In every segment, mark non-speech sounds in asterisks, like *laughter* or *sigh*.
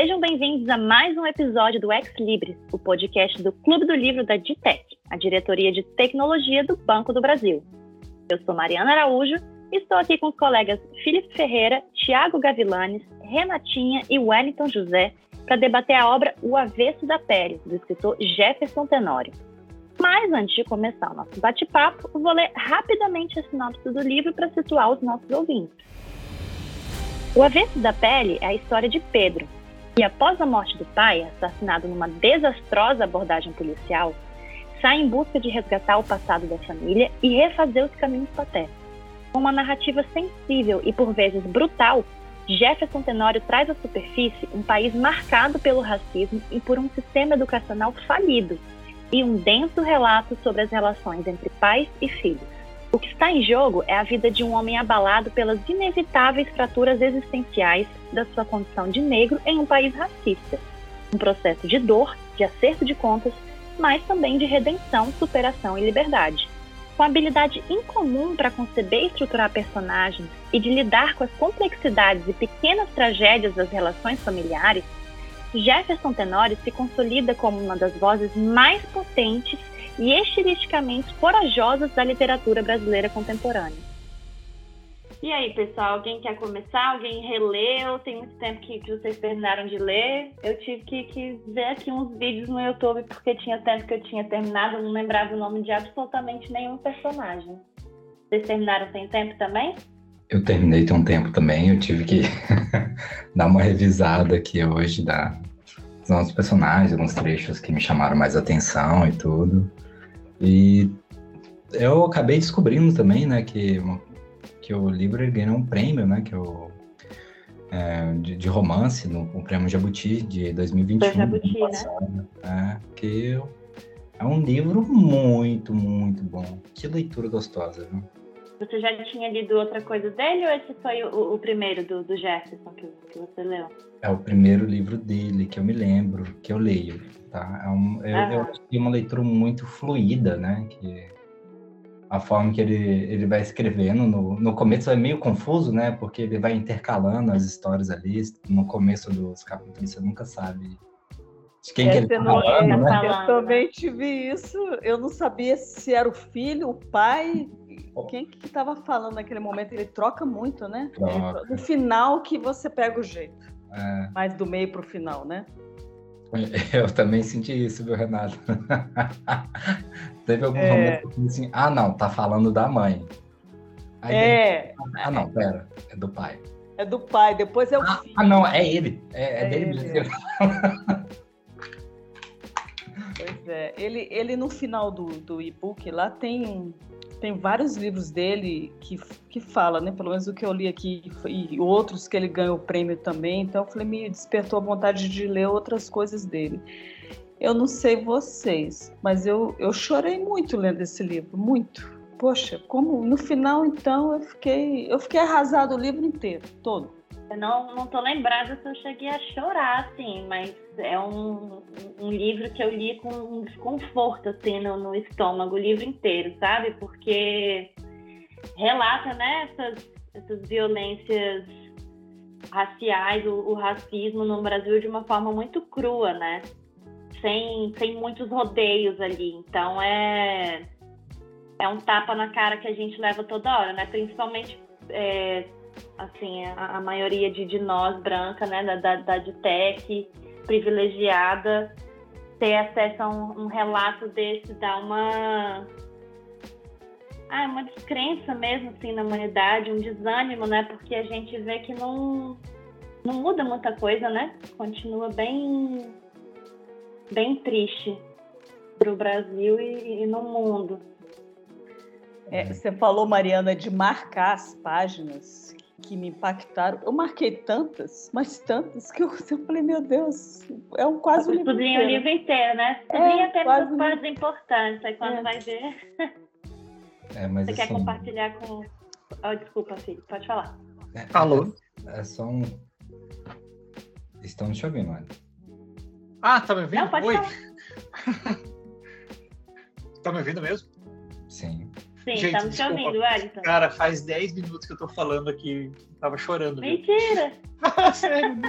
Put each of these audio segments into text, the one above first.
Sejam bem-vindos a mais um episódio do Ex Libris, o podcast do Clube do Livro da DITEC, a diretoria de tecnologia do Banco do Brasil. Eu sou Mariana Araújo e estou aqui com os colegas Felipe Ferreira, Tiago Gavilanes, Renatinha e Wellington José para debater a obra O Avesso da Pele, do escritor Jefferson Tenório. Mas antes de começar o nosso bate-papo, vou ler rapidamente a sinopse do livro para situar os nossos ouvintes. O Avesso da Pele é a história de Pedro, que após a morte do pai, assassinado numa desastrosa abordagem policial, sai em busca de resgatar o passado da família e refazer os caminhos paternos. Com uma narrativa sensível e por vezes brutal, Jefferson Tenório traz à superfície um país marcado pelo racismo e por um sistema educacional falido, e um denso relato sobre as relações entre pais e filhos. O que está em jogo é a vida de um homem abalado pelas inevitáveis fraturas existenciais da sua condição de negro em um país racista. Um processo de dor, de acerto de contas, mas também de redenção, superação e liberdade. Com habilidade incomum para conceber e estruturar personagens e de lidar com as complexidades e pequenas tragédias das relações familiares, Jefferson Tenório se consolida como uma das vozes mais potentes e estilisticamente corajosas da literatura brasileira contemporânea. E aí, pessoal, alguém quer começar? Alguém releu? Tem muito tempo que, que vocês terminaram de ler. Eu tive que, que, ver aqui uns vídeos no YouTube porque tinha tempo que eu tinha terminado, eu não lembrava o nome de absolutamente nenhum personagem. Vocês terminaram sem tempo também? Eu terminei tem um tempo também, eu tive que *laughs* dar uma revisada aqui hoje da, dos nossos personagens, alguns trechos que me chamaram mais atenção e tudo. E eu acabei descobrindo também, né, que, que o livro ganhou um prêmio, né, que o é, de, de, romance no, no Prêmio Jabuti de 2021. Jabuti, né? É, que é um livro muito, muito bom. Que leitura gostosa, viu? Você já tinha lido outra coisa dele ou esse foi o, o primeiro do, do Jefferson que, que, você leu? É o primeiro livro dele que eu me lembro, que eu leio. Tá? É um, eu, ah. eu que é uma leitura muito fluida, né? Que a forma que ele, ele vai escrevendo, no, no começo é meio confuso, né? Porque ele vai intercalando as histórias ali. No começo dos capítulos você nunca sabe de quem é, que ele tá falando, né? Eu também tive isso. Eu não sabia se era o filho, o pai, quem que estava falando naquele momento? Ele troca muito, né? Troca. no final que você pega o jeito. É. Mais do meio para o final, né? *laughs* Eu também senti isso, viu, Renato? *laughs* Teve algum é... momento que assim, ah, não, tá falando da mãe. Aí é. ah, não, pera, é do pai. É do pai, depois é o ah, filho. Ah, não, é ele. É, é, é dele mesmo. *laughs* É. Ele, ele no final do, do e-book lá tem tem vários livros dele que, que fala, né? Pelo menos o que eu li aqui e outros que ele ganhou o prêmio também. Então, eu falei, me despertou a vontade de ler outras coisas dele. Eu não sei vocês, mas eu, eu chorei muito lendo esse livro, muito. Poxa, como no final, então, eu fiquei, eu fiquei arrasado o livro inteiro, todo. Eu não, não tô lembrada se eu cheguei a chorar, assim, mas é um, um livro que eu li com um desconforto, assim, no, no estômago, o livro inteiro, sabe? Porque relata, né, essas, essas violências raciais, o, o, racismo no Brasil de uma forma muito crua, né? Sem, sem muitos rodeios ali. Então é, é um tapa na cara que a gente leva toda hora, né? Principalmente é, assim, a, a maioria de, de, nós branca, né, da, da, da DTEC, privilegiada, ter acesso a um, um, relato desse dá uma ah, uma descrença mesmo assim na humanidade, um desânimo, né? Porque a gente vê que não não muda muita coisa, né? Continua bem bem triste para o Brasil e, e no mundo. É, você falou, Mariana, de marcar as páginas que me impactaram. Eu marquei tantas, mas tantas, que eu, eu falei, meu Deus, é um quase um livro inteiro. o livro inteiro, né? Sublinha é, até as partes importantes, aí quando é. vai ver... É, mas Você assim... quer compartilhar com... Oh, desculpa, filho, pode falar. É, Alô? É, é só um... Estão te ouvindo, olha. Ah, tá me ouvindo? Não, pode Oi. falar. *laughs* tá me ouvindo mesmo? Sim. Sim, Gente, tá me desculpa. ouvindo, Wellington? Cara, faz 10 minutos que eu tô falando aqui. Tava chorando. Mentira! *laughs* Sério,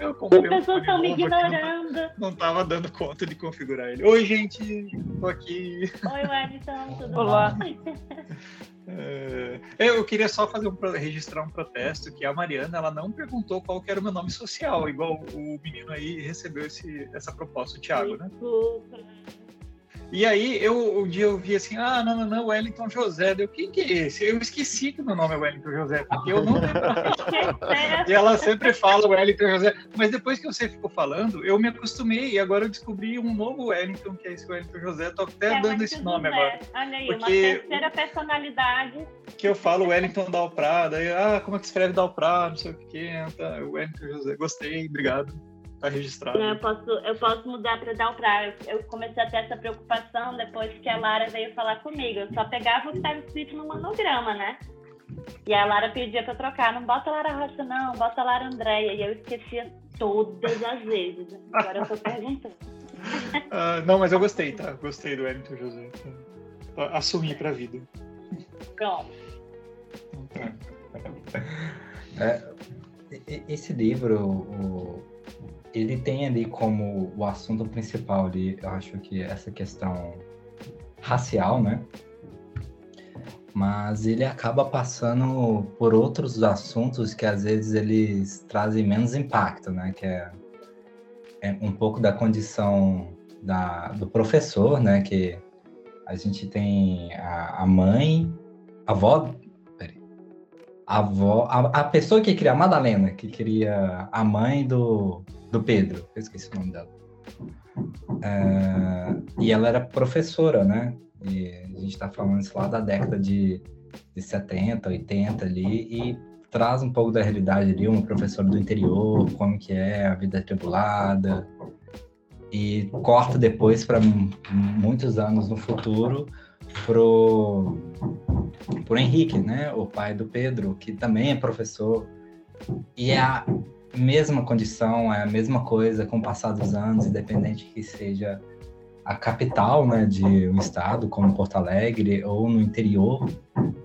eu As comprei um pessoas estão me aqui, ignorando. Não, não tava dando conta de configurar ele. Oi, gente, tô aqui. Oi, Wellington, tudo *laughs* Olá. bom? É, Eu queria só fazer um, registrar um protesto que a Mariana ela não perguntou qual que era o meu nome social, igual o menino aí recebeu esse, essa proposta, o Thiago, né? Desculpa. E aí eu um dia eu vi assim, ah, não, não, não, Wellington José. Deu, quem que é esse? Eu esqueci que meu nome é Wellington José, porque eu não. Esqueceram. *laughs* E ela sempre fala Wellington José. Mas depois que você ficou falando, eu me acostumei e agora eu descobri um novo Wellington, que é esse Wellington José. Tô até É dando esse nome José. agora. Olha aí, Porque- uma terceira personalidade. Que eu falo Wellington Dalprá, daí, ah, como é que escreve Dalprá, não sei o que, tá, Wellington José. Gostei, obrigado. Tá registrado. Eu posso, eu posso mudar para dar o pra. Eu, eu comecei a ter essa preocupação depois que a Lara veio falar comigo. Eu só pegava o que estava escrito no monograma, né? E a Lara pedia para trocar. Não bota Lara Rocha, não, bota Lara Andréia. E eu esquecia todas as vezes. Agora eu tô perguntando. *laughs* Ah, não, mas eu gostei, tá? Gostei do Wellington José. Tá. Assumi pra vida. Pronto. É, e- e- esse livro, o- ele tem ali como o assunto principal ali, eu acho que essa questão racial, né? Mas ele acaba passando por outros assuntos que às vezes eles trazem menos impacto, né? Que é, é um pouco da condição da, do professor, né? Que a gente tem a, a mãe, a avó a avó, a, a pessoa que cria a Madalena, que cria a mãe do, do Pedro, eu esqueci o nome dela. É, e ela era professora, né? E a gente tá falando isso lá da década de, de 70, 80 ali, e traz um pouco da realidade ali, uma professora do interior, como que é a vida atribulada, e corta depois para muitos anos no futuro pro por Henrique, né, o pai do Pedro, que também é professor, e é a mesma condição, é a mesma coisa com o passar dos anos, independente que seja a capital, né, de um estado como Porto Alegre ou no interior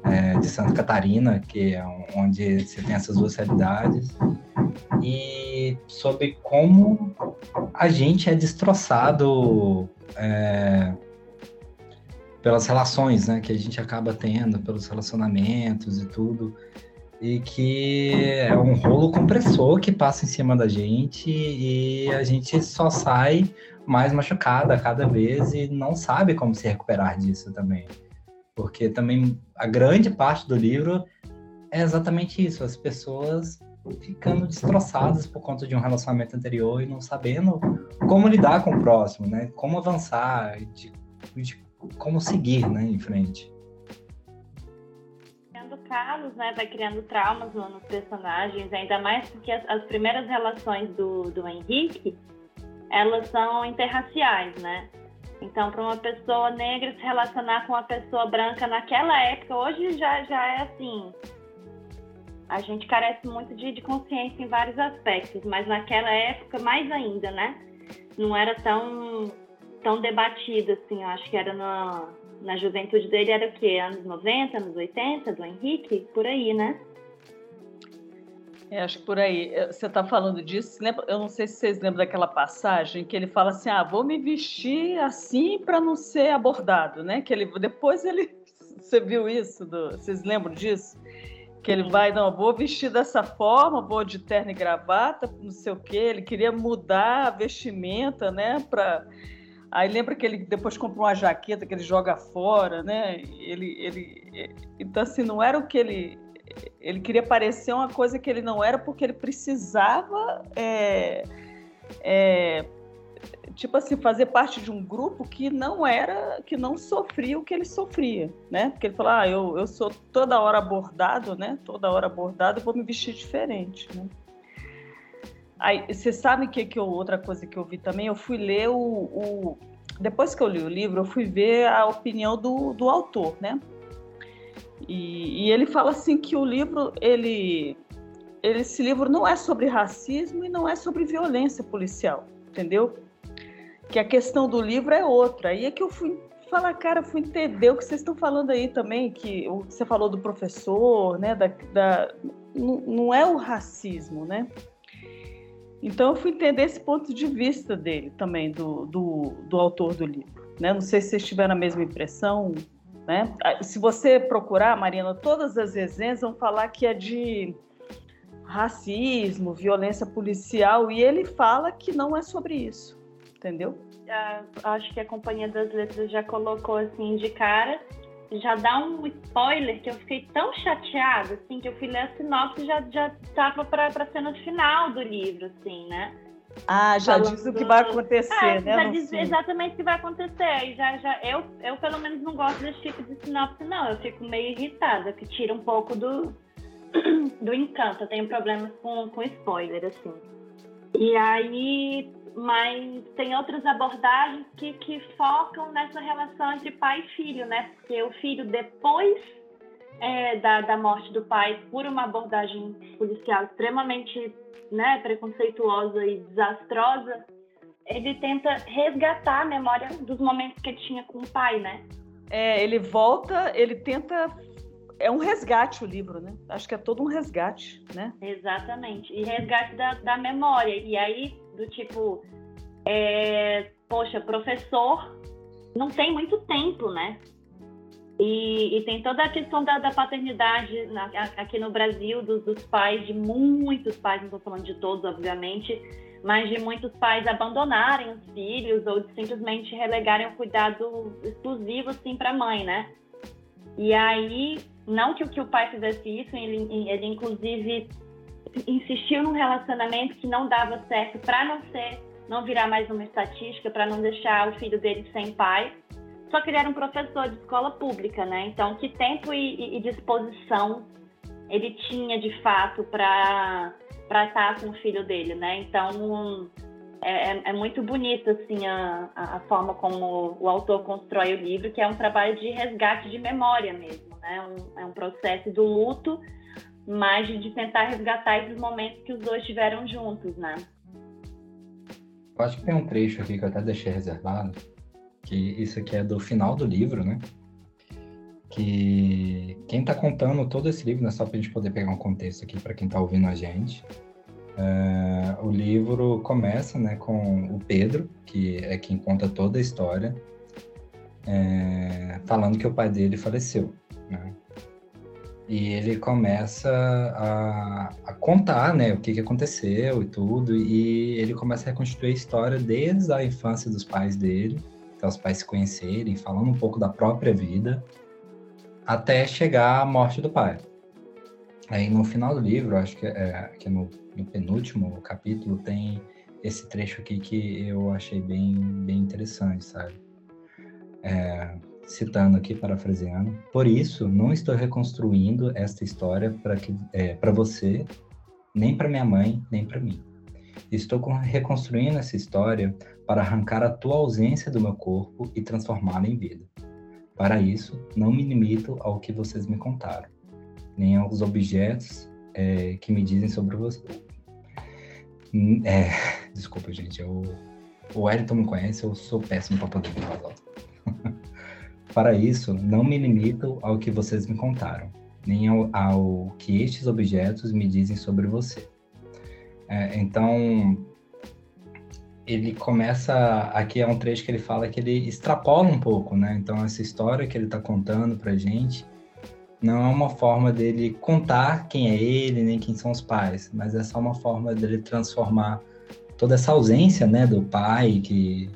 é, de Santa Catarina, que é onde você tem essas duas realidades, e sobre como a gente é destroçado é, pelas relações, né, que a gente acaba tendo, pelos relacionamentos e tudo, e que é um rolo compressor que passa em cima da gente e a gente só sai mais machucada cada vez e não sabe como se recuperar disso também. Porque também a grande parte do livro é exatamente isso, as pessoas ficando destroçadas por conta de um relacionamento anterior e não sabendo como lidar com o próximo, né? Como avançar, de, de como seguir, né, em frente. Criando né? Vai criando traumas no- nos personagens, ainda mais porque as, as primeiras relações do, do Henrique, elas são interraciais, né? Então, para uma pessoa negra se relacionar com uma pessoa branca naquela época, hoje já, já é assim. A gente carece muito de, de consciência em vários aspectos, mas naquela época mais ainda, né? Não era tão, tão debatido assim. Eu acho que era na, na juventude dele, era o quê? Anos 90, anos 80, do Henrique? Por aí, né? É, acho que por aí. Eh, Você está falando disso. Lembra, eu não sei se vocês lembram daquela passagem que ele fala assim: ah, vou me vestir assim para não ser abordado, né? Que ele depois ele. *laughs* Você viu isso? Do, vocês lembram disso? Que ele vai, não, vou vestir dessa forma, vou de terno e gravata, não sei o quê. Ele queria mudar a vestimenta, né? Pra... Aí lembra que ele depois comprou uma jaqueta que ele joga fora, né? Ele, ele, então assim, não era o que ele ele queria parecer uma coisa que ele não era porque ele precisava é, é, tipo assim fazer parte de um grupo que não era que não sofria o que ele sofria né porque ele falou ah eu, eu sou toda hora abordado né toda hora abordado vou me vestir diferente né? Aí você sabe que que eu, outra coisa que eu vi também eu fui ler o, o depois que eu li o livro eu fui ver a opinião do, do autor né e, e, ele fala assim que o livro, ele, ele, esse livro não é sobre racismo e não é sobre violência policial, entendeu? Que a questão do livro é outra. Aí é que eu fui, falar, cara, fui entender o que vocês estão falando aí também, que você falou do professor, né? Da, da, não é o racismo, né? Então eu fui entender esse ponto de vista dele também, do, do, do autor do livro. Né? Não sei se vocês tiveram a mesma impressão. Né? Ah, se você procurar, Marina, todas as resenhas vão falar que é de racismo, violência policial, e ele fala que não é sobre isso, entendeu? Uh, acho que a Companhia das Letras já colocou assim de cara, já dá um spoiler que eu fiquei tão chateada, assim, que eu fui ler a sinopse e já, já tava para ser no final do livro, assim, né? Ah, já Falando... diz o que vai acontecer, é, né? Já diz exatamente o que vai acontecer. E já, já, eu, eu, pelo menos, não gosto desse tipo de sinopse, não. Eu fico meio irritada, que tira um pouco do, *clears throat* do encanto. Eu tenho problemas com, com spoiler, assim. E aí, mas tem outras abordagens que, que focam nessa relação entre pai e filho, né? Porque o filho, depois é, da, da morte do pai, por uma abordagem policial extremamente né, preconceituosa e desastrosa, ele tenta resgatar a memória dos momentos que ele tinha com o pai, né? É, ele volta, ele tenta é um resgate o livro, né? Acho que é todo um resgate, né? Exatamente. E resgate da, da memória. E aí, do tipo, é, poxa, professor não tem muito tempo, né? E, e tem toda a questão da, da paternidade na, aqui no Brasil, dos, dos, pais, de muitos pais, não estou falando de todos, obviamente, mas de muitos pais abandonarem os filhos ou de simplesmente relegarem o cuidado exclusivo, assim, para a mãe, né? E aí, não que, que o pai fizesse isso, ele, ele inclusive insistiu num relacionamento que não dava certo para não ser, não virar mais uma estatística, para não deixar o filho dele sem pai. Só que ele era um professor de escola pública, né? Então, que tempo e, e disposição ele tinha de fato para estar com o filho dele, né? Então, é, é, é muito bonito assim a, a forma como o autor constrói o livro, que é um trabalho de resgate de memória mesmo, né? Um, é um processo do luto, mas de tentar resgatar esses momentos que os dois tiveram juntos, né? Eu acho que tem um trecho aqui que eu até deixei reservado, que isso aqui é do final do livro, né? Que quem está contando todo esse livro, né, só para a gente poder pegar um contexto aqui para quem está ouvindo a gente, é, o livro começa né, com o Pedro, que é quem conta toda a história, é, falando que o pai dele faleceu. Né? E ele começa a, a, contar né, o que, que aconteceu e tudo, e ele começa a reconstruir a história desde a infância dos pais dele, até os pais se conhecerem, falando um pouco da própria vida, até chegar à morte do pai. Aí no final do livro, acho que, é, que no, no, penúltimo capítulo, tem esse trecho aqui que eu achei bem, bem interessante, sabe? É, citando aqui, parafraseando. Por isso, não estou reconstruindo esta história para é, você, nem para minha mãe, nem para mim. Estou reconstruindo essa história para arrancar a tua ausência do meu corpo e transformá-la em vida. Para isso, não me limito ao que vocês me contaram nem aos objetos é, que me dizem sobre você. Hum, é, desculpa, gente. Eu, o Wellington me conhece, eu sou péssimo para poder falar. Para isso, não me limito ao que vocês me contaram, nem ao, ao que estes objetos me dizem sobre você. É, então, ele começa. Aqui é um trecho que ele fala que ele extrapola um pouco, né? Então, essa história que ele está contando para gente não é uma forma dele contar quem é ele, nem quem são os pais, mas é só uma forma dele transformar toda essa ausência, né, do pai que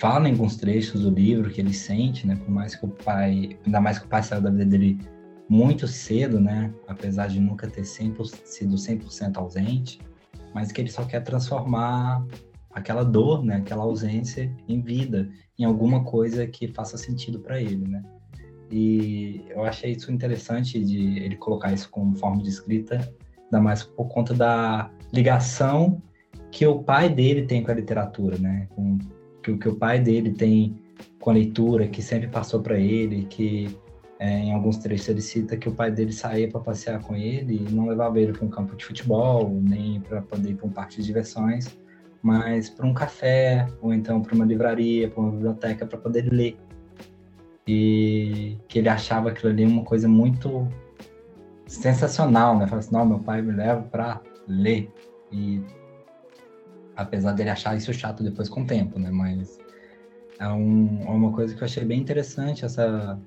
fala em alguns trechos do livro que ele sente, né, por mais que o pai, ainda mais que o pai saiu da vida dele muito cedo, né, apesar de nunca ter 100%, sido 100% ausente, mas que ele só quer transformar aquela dor, né, aquela ausência em vida, em alguma coisa que faça sentido para ele, né? E eu achei isso interessante de ele colocar isso como forma de escrita, ainda mais por conta da ligação que o pai dele tem com a literatura, né? Com, que, que o pai dele tem com a leitura, que sempre passou para ele, que é, em alguns trechos ele cita que o pai dele saía para passear com ele e não levava ele para um campo de futebol, nem para poder ir para um parque de diversões, mas para um café, ou então para uma livraria, para uma biblioteca, para poder ler e que ele achava aquilo ali uma coisa muito sensacional, né? Falava assim, não, meu pai me leva para ler e apesar dele achar isso chato depois com o tempo, né? Mas é, um, é uma coisa que eu achei bem interessante essa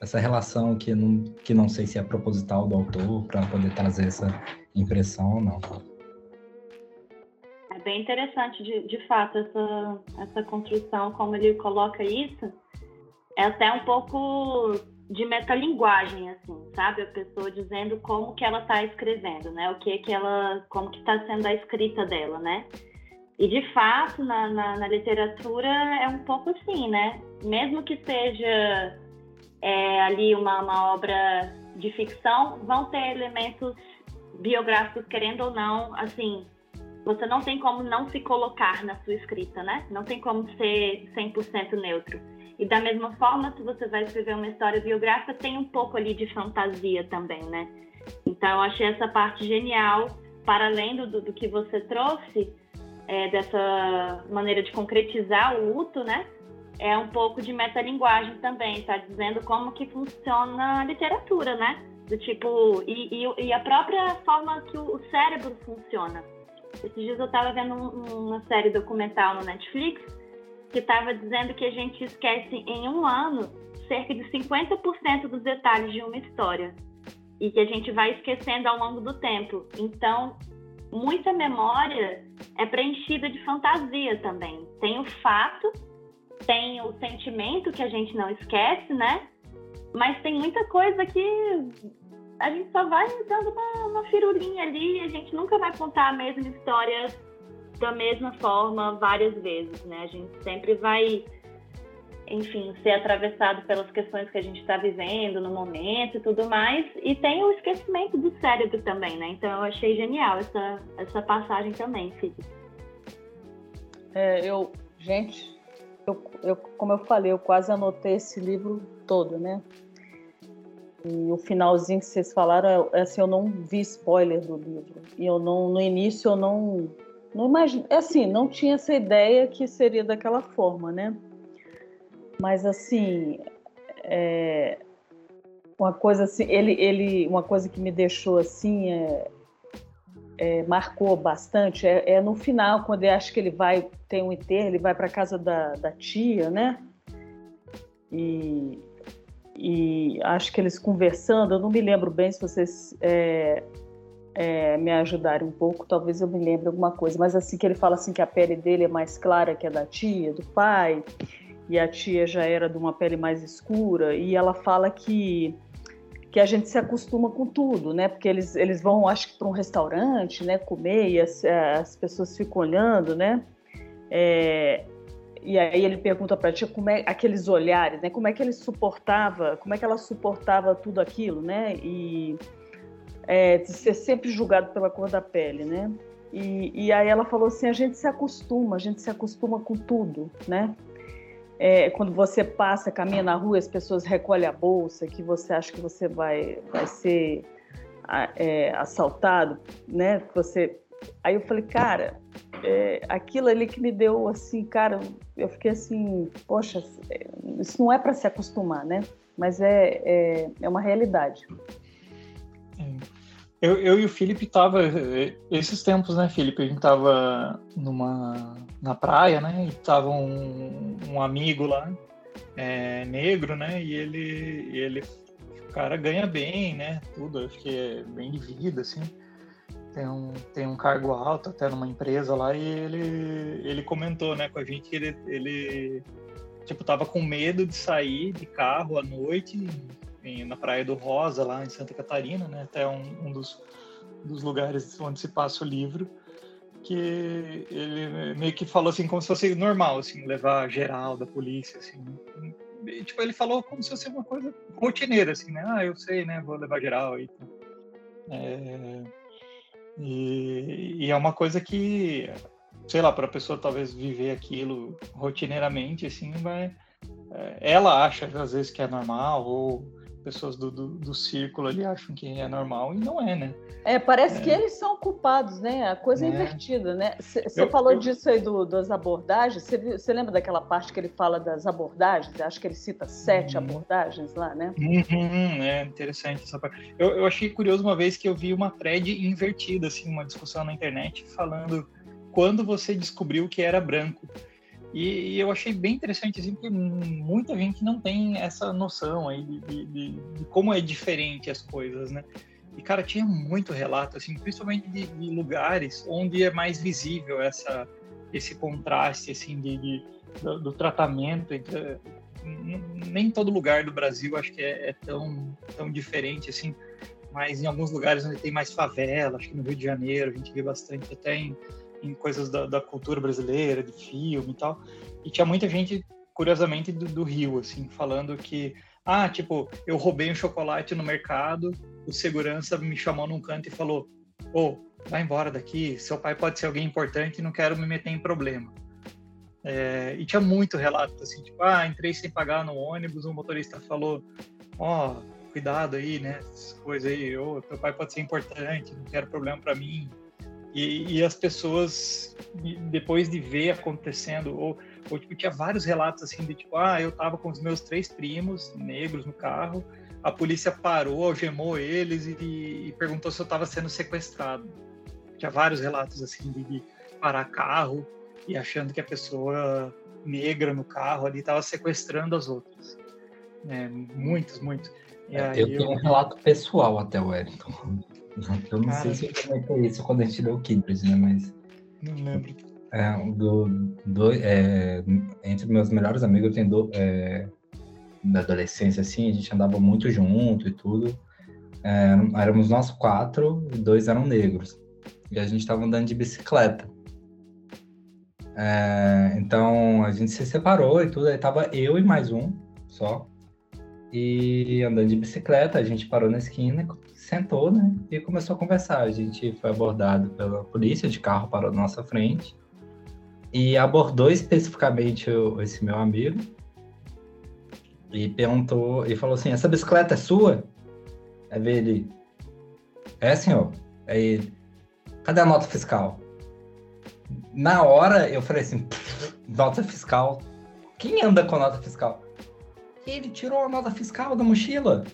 essa relação que não, que não sei se é proposital do autor para poder trazer essa impressão ou não. É bem interessante, de, de fato, essa, essa construção, como ele coloca isso, é até um pouco de metalinguagem, assim, sabe? A pessoa dizendo como que ela está escrevendo, né? O que que ela, como que está sendo a escrita dela, né? E de fato, na, na, na literatura é um pouco assim, né? Mesmo que seja é, ali uma, uma obra de ficção, vão ter elementos biográficos, querendo ou não, assim, você não tem como não se colocar na sua escrita, né? Não tem como ser 100% neutro. E da mesma forma, se você vai escrever uma história biográfica, tem um pouco ali de fantasia também, né? Então, eu achei essa parte genial, para além do, do que você trouxe, é, dessa maneira de concretizar o luto, né? É um pouco de metalinguagem também, tá dizendo como que funciona a literatura, né? Do tipo, e, e, e a própria forma que o cérebro funciona. Esses dias eu estava vendo um, uma série documental no Netflix que estava dizendo que a gente esquece em um ano cerca de 50% dos detalhes de uma história e que a gente vai esquecendo ao longo do tempo. Então, muita memória é preenchida de fantasia também. Tem o fato, tem o sentimento que a gente não esquece, né? Mas tem muita coisa que a gente só vai dando uma, uma firulinha ali, a gente nunca vai contar a mesma história da mesma forma várias vezes, né? A gente sempre vai, enfim, ser atravessado pelas questões que a gente está vivendo no momento e tudo mais. E tem o esquecimento do cérebro também, né? Então eu achei genial essa, essa passagem também, Felipe. É, eu, gente, eu, eu, como eu falei, eu quase anotei esse livro todo, né? E o finalzinho que vocês falaram, é, assim, eu não vi spoiler do livro. E eu não, no início eu não não imagino, é assim, não tinha essa ideia que seria daquela forma, né? Mas assim, é, uma coisa assim, ele, ele, uma coisa que me deixou assim, é, é, marcou bastante, é, é, no final, quando ele acha que ele vai ter um enterro, ele vai para casa da, da tia, né? E, e acho que eles conversando, eu não me lembro bem se vocês é, é, me ajudarem um pouco, talvez eu me lembre alguma coisa. Mas assim que ele fala assim que a pele dele é mais clara que a da tia, do pai, e a tia já era de uma pele mais escura, e ela fala que que a gente se acostuma com tudo, né? Porque eles, eles vão, acho que, para um restaurante, né? Comer e as, as pessoas ficam olhando, né? É, e aí ele pergunta para a tia como é aqueles olhares, né? Como é que ele suportava, como é que ela suportava tudo aquilo, né? E é, de ser sempre julgado pela cor da pele, né? E, e, aí ela falou assim, a gente se acostuma, a gente se acostuma com tudo, né? É, quando você passa, caminha na rua, as pessoas recolhem a bolsa, que você acha que você vai, vai ser é, assaltado, né? Você, aí eu falei, cara, é, aquilo ali que me deu assim, cara, eu fiquei assim, poxa, isso não é para se acostumar, né? Mas é, é, é uma realidade. Eu, eu e o Felipe tava esses tempos, né, Felipe? A gente tava numa na praia, né? E tava um, um amigo lá, é, negro, né? E ele, ele, o cara ganha bem, né? Tudo, acho que é bem de vida, assim. Tem um, tem um cargo alto até numa empresa lá e ele, ele comentou, né, com a gente que ele, ele tipo, tava com medo de sair de carro à noite em, na Praia do Rosa, lá em Santa Catarina, né? Até um, um dos, dos lugares onde se passa o livro, que ele meio que falou assim como se fosse normal, assim, levar geral da polícia, assim. E, tipo, ele falou como se fosse uma coisa rotineira, assim, né? Ah, eu sei, né? Vou levar geral aí. É... E, e é uma coisa que, sei lá, para a pessoa talvez viver aquilo rotineiramente, assim, vai... É, ela acha às vezes que é normal ou pessoas do, do, do, círculo ali acham que é normal e não é, né? É, parece é. que eles são culpados, né? A coisa é, é invertida, né? Você falou eu... disso aí do, das abordagens. Você lembra daquela parte que ele fala das abordagens? Acho que ele cita sete uhum. abordagens lá, né? Uhum, é interessante essa parte. Eu, eu achei curioso uma vez que eu vi uma thread invertida, assim, uma discussão na internet falando quando você descobriu que era branco. E, e, eu achei bem interessante, assim, porque muita gente não tem essa noção aí de, de, de, de, como é diferente as coisas, né? E, cara, tinha muito relato, assim, principalmente de, lugares onde é mais visível essa, esse contraste, assim, de, do, do, tratamento. Entre, nem todo lugar do Brasil acho que é, é, tão, tão diferente, assim, mas em alguns lugares onde tem mais favela, acho que no Rio de Janeiro a gente vê bastante, até em em coisas da, da, cultura brasileira, de filme e tal. E tinha muita gente, curiosamente, do, do, Rio, assim, falando que, ah, tipo, eu roubei um chocolate no mercado, o segurança me chamou num canto e falou, ô, oh, vai embora daqui, seu pai pode ser alguém importante não quero me meter em problema. É, e tinha muito relato, assim, tipo, ah, entrei sem pagar no ônibus, o motorista falou, ó, oh, cuidado aí, né, essas coisas aí, ô, teu pai pode ser importante, não quero problema para mim, e, e, as pessoas, depois de ver acontecendo, ou, ou tipo, tinha vários relatos assim de tipo, ah, eu tava com os meus três primos negros no carro, a polícia parou, algemou eles e, e perguntou se eu estava sendo sequestrado. Tinha vários relatos assim de, de, parar carro e achando que a pessoa negra no carro ali estava sequestrando as outras. É, muitos, muitos. É, eu tenho eu... um relato pessoal até, Wellington. Eu não Cara, sei se eu comentei isso quando a gente leu o Kindred, né? Mas. Não lembro. É, do, do, é, entre meus melhores amigos, eu tenho do, é, da adolescência, assim, a gente andava muito junto e tudo. É, éramos nós quatro e dois eram negros. E a gente estava andando de bicicleta. É, então a gente se separou e tudo. Aí tava eu e mais um só. E andando de bicicleta, a gente parou na esquina, sentou, né? E começou a conversar. A gente foi abordado pela polícia, de carro parou na nossa frente. E abordou especificamente esse meu amigo. E perguntou, e falou assim: Essa bicicleta é sua? Aí veio ele: É, senhor. Aí, cadê a nota fiscal? Na hora eu falei assim: Nota fiscal? Quem anda com nota fiscal? ele tirou a nota fiscal da mochila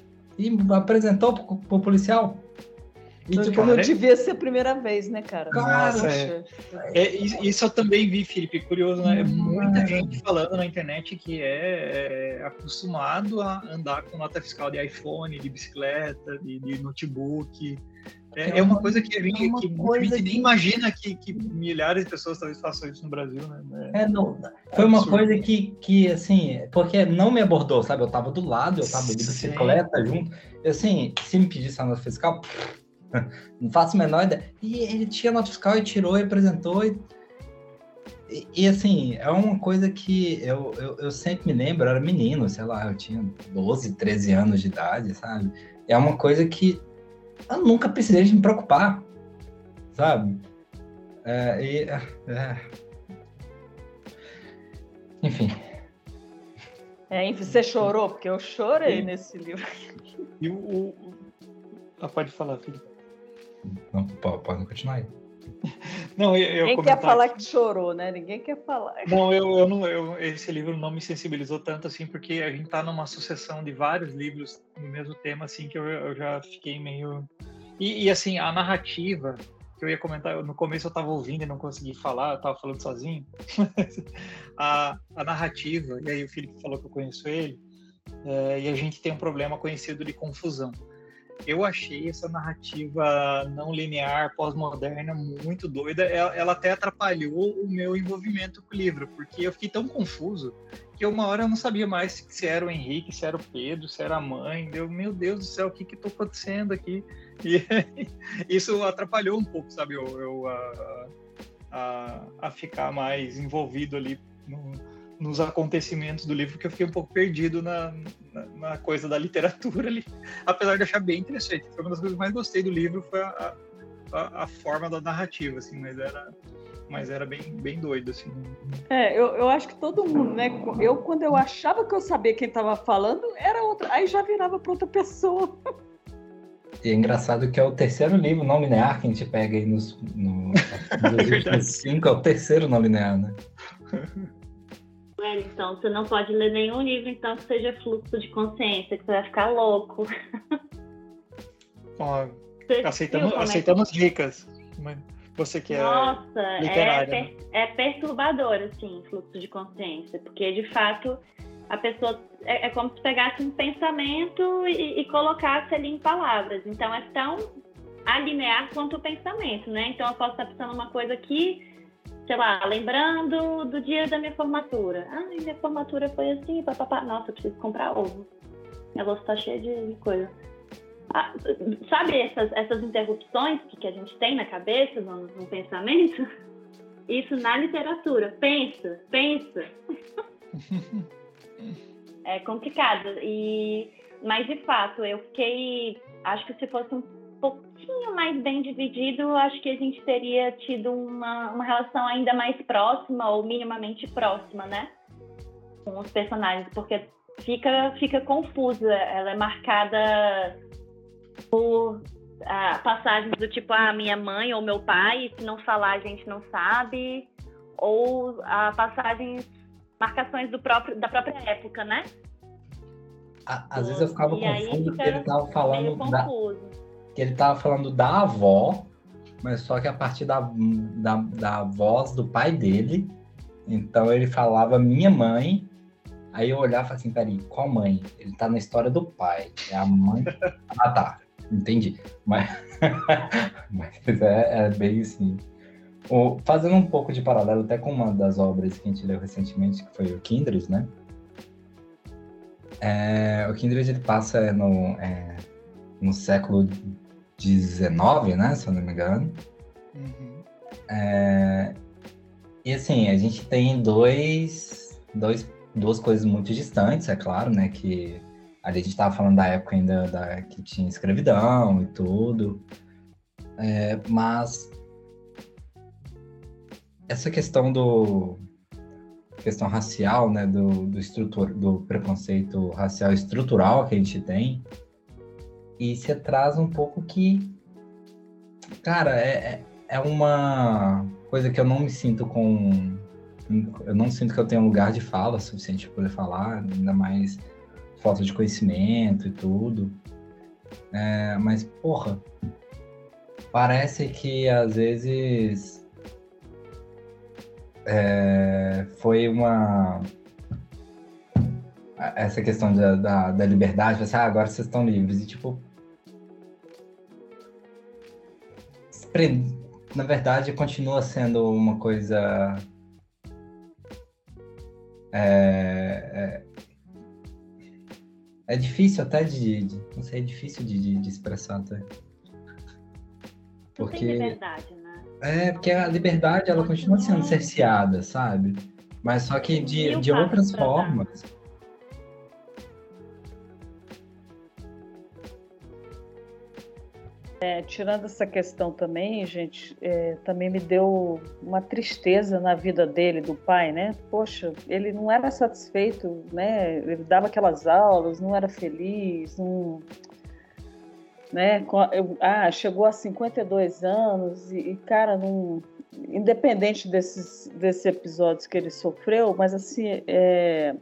e apresentou pro, pro policial. E, tipo, cara, não devia ser a primeira vez, né, cara? Nossa, é, é, isso eu também vi, Felipe. Curioso, né? Muita gente falando na internet que é, é, acostumado a andar com nota fiscal de iPhone, de bicicleta, de, de notebook. É, é, uma coisa que a gente, é que a gente nem imagina que, que, milhares de pessoas talvez façam isso no Brasil, né? É, é não, foi uma coisa que, que, assim, porque não me abordou, sabe? Eu tava do lado, eu tava de bicicleta junto. Assim, se me pedisse a nota fiscal, não faço a menor ideia. E ele tinha nota fiscal e tirou e apresentou. E, e, e assim, é uma coisa que eu, eu, eu sempre me lembro, eu era menino, sei lá, eu tinha 12, 13 anos de idade, sabe? É uma coisa que eu nunca precisei de me preocupar, sabe? É, e, é, é. enfim. É, você chorou? Porque eu chorei nesse livro. E o, o... Ah, pode falar, filho. Não, pode continuar aí. *laughs* Não, eu, eu Ninguém quer falar que chorou, né? Ninguém quer falar. Não, eu, eu não, eu, esse livro não me sensibilizou tanto assim, porque a gente tá numa sucessão de vários livros no mesmo tema, assim, que eu, eu já fiquei meio. E, e, assim, a narrativa, que eu ia comentar, no começo eu tava ouvindo e não consegui falar, eu tava falando sozinho. *laughs* a, a narrativa, e aí o Felipe falou que eu conheço ele, é, e a gente tem um problema conhecido de confusão eu achei essa narrativa não linear, pós-moderna, muito doida. Ela, ela, até atrapalhou o meu envolvimento com o livro, porque eu fiquei tão confuso que uma hora eu não sabia mais se era o Henrique, se era o Pedro, se era a mãe. Eu, meu Deus do céu, o que que está acontecendo aqui? E *laughs* isso atrapalhou um pouco, sabe, eu, eu a, a, a, ficar mais envolvido ali no, nos acontecimentos do livro que eu fiquei um pouco perdido na, na, na, coisa da literatura ali, apesar de achar bem interessante. Foi uma das coisas que mais gostei do livro foi a, a, a forma da narrativa, assim, mas era mas era bem, bem doido, assim. É, eu, eu acho que todo mundo, né? Eu, quando eu achava que eu sabia quem estava falando, era outra. Aí já virava para outra pessoa. E é engraçado que é o terceiro livro não linear que a gente pega aí nos, no, *laughs* nos é cinco, é o terceiro não linear, né? *laughs* então você não pode ler nenhum livro então que seja fluxo de consciência, que você vai ficar louco. Ó, aceitamos, aceitamos dicas. Você que é Nossa, é, per, é perturbador, assim, fluxo de consciência, porque de fato a pessoa é, é como se pegasse um pensamento e, e, colocasse ali em palavras. Então é tão alinear quanto o pensamento, né? Então eu posso estar pensando uma coisa aqui, sei lá, lembrando do dia da minha formatura. Ah, minha formatura foi assim, papapá. Nossa, eu preciso comprar ovo. Minha louça tá cheia de coisa. Ah, sabe essas, essas interrupções que, que a gente tem na cabeça, no, no pensamento? Isso na literatura. Pensa, pensa. *laughs* é complicado. E, mas, de fato, eu fiquei... Acho que se fosse um mais bem dividido, acho que a gente teria tido uma, uma relação ainda mais próxima ou minimamente próxima, né? Com os personagens, porque fica, fica confusa. Ela é marcada por ah, passagens do tipo, a ah, minha mãe ou meu pai, se não falar a gente não sabe, ou ah, passagens, marcações do próprio, da própria época, né? Às vezes eu ficava e confuso porque ele estava falando da, que ele estava falando da avó, mas só que a partir da, da, da voz do pai dele. Então ele falava minha mãe, Aí eu olhava e falava assim, peraí, qual mãe? Ele tá na história do pai. É a mãe. *laughs* ah, tá entendi. Mas, *laughs* mas é, é, bem assim. O, fazendo um pouco de paralelo até com uma das obras que a gente leu recentemente, que foi o Kindred, né? É, o Kindred ele passa no, é, no século XIX, né? Se eu não me engano. Uhum. É, e assim, a gente tem dois, dois, duas coisas muito distantes, é claro, né? Que Ali a gente estava falando da época ainda da, que tinha escravidão e tudo. É, mas essa questão do questão racial, né, do, do, estrutur, do preconceito racial estrutural que a gente tem, e se traz um pouco que, cara, é, é, é uma coisa que eu não me sinto com, eu não sinto que eu tenho lugar de fala suficiente para poder falar, ainda mais falta de conhecimento e tudo. É, mas, porra, parece que às vezes é, foi uma. Essa questão da, da, da liberdade, assim, ah, agora vocês estão livres. E, tipo. Na verdade, continua sendo uma coisa. É, é, é difícil até de, de não sei, é difícil de, de, de expressar até. Porque, liberdade, né? É, porque a liberdade ela continua sendo cerceada, sabe? Mas só que de, de outras formas. É, tirando essa questão também, gente, é, também me deu uma tristeza na vida dele, do pai, né? Poxa, ele não era satisfeito, né? Ele dava aquelas aulas, não era feliz, não, né? Ah, chegou a 52 anos e, e cara, não, independente desses, desses episódios que ele sofreu, mas assim, é,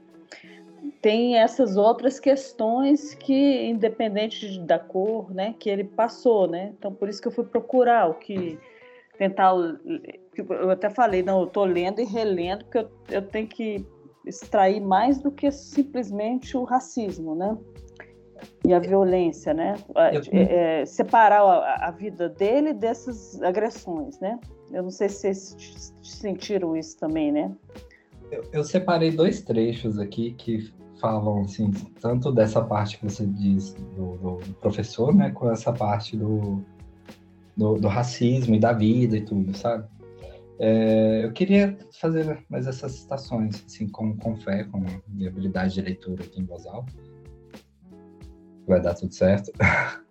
tem essas outras questões que, independente da cor, né, que ele passou, né? Então, por isso que eu fui procurar o que tentar. Eu até falei, não, eu estou lendo e relendo, porque eu, eu tenho que extrair mais do que simplesmente o racismo, né? E a violência, né? É, é, separar a, a, vida dele dessas agressões, né? Eu não sei se vocês sentiram isso também, né? Eu, eu separei dois trechos aqui que falam assim, tanto dessa parte que você diz do, do professor, né, com essa parte do, do, do, racismo e da vida e tudo, sabe? É, eu queria fazer mais essas citações, assim, com, com fé, com minha habilidade de leitura aqui em voz alta. Vai dar tudo certo. *laughs*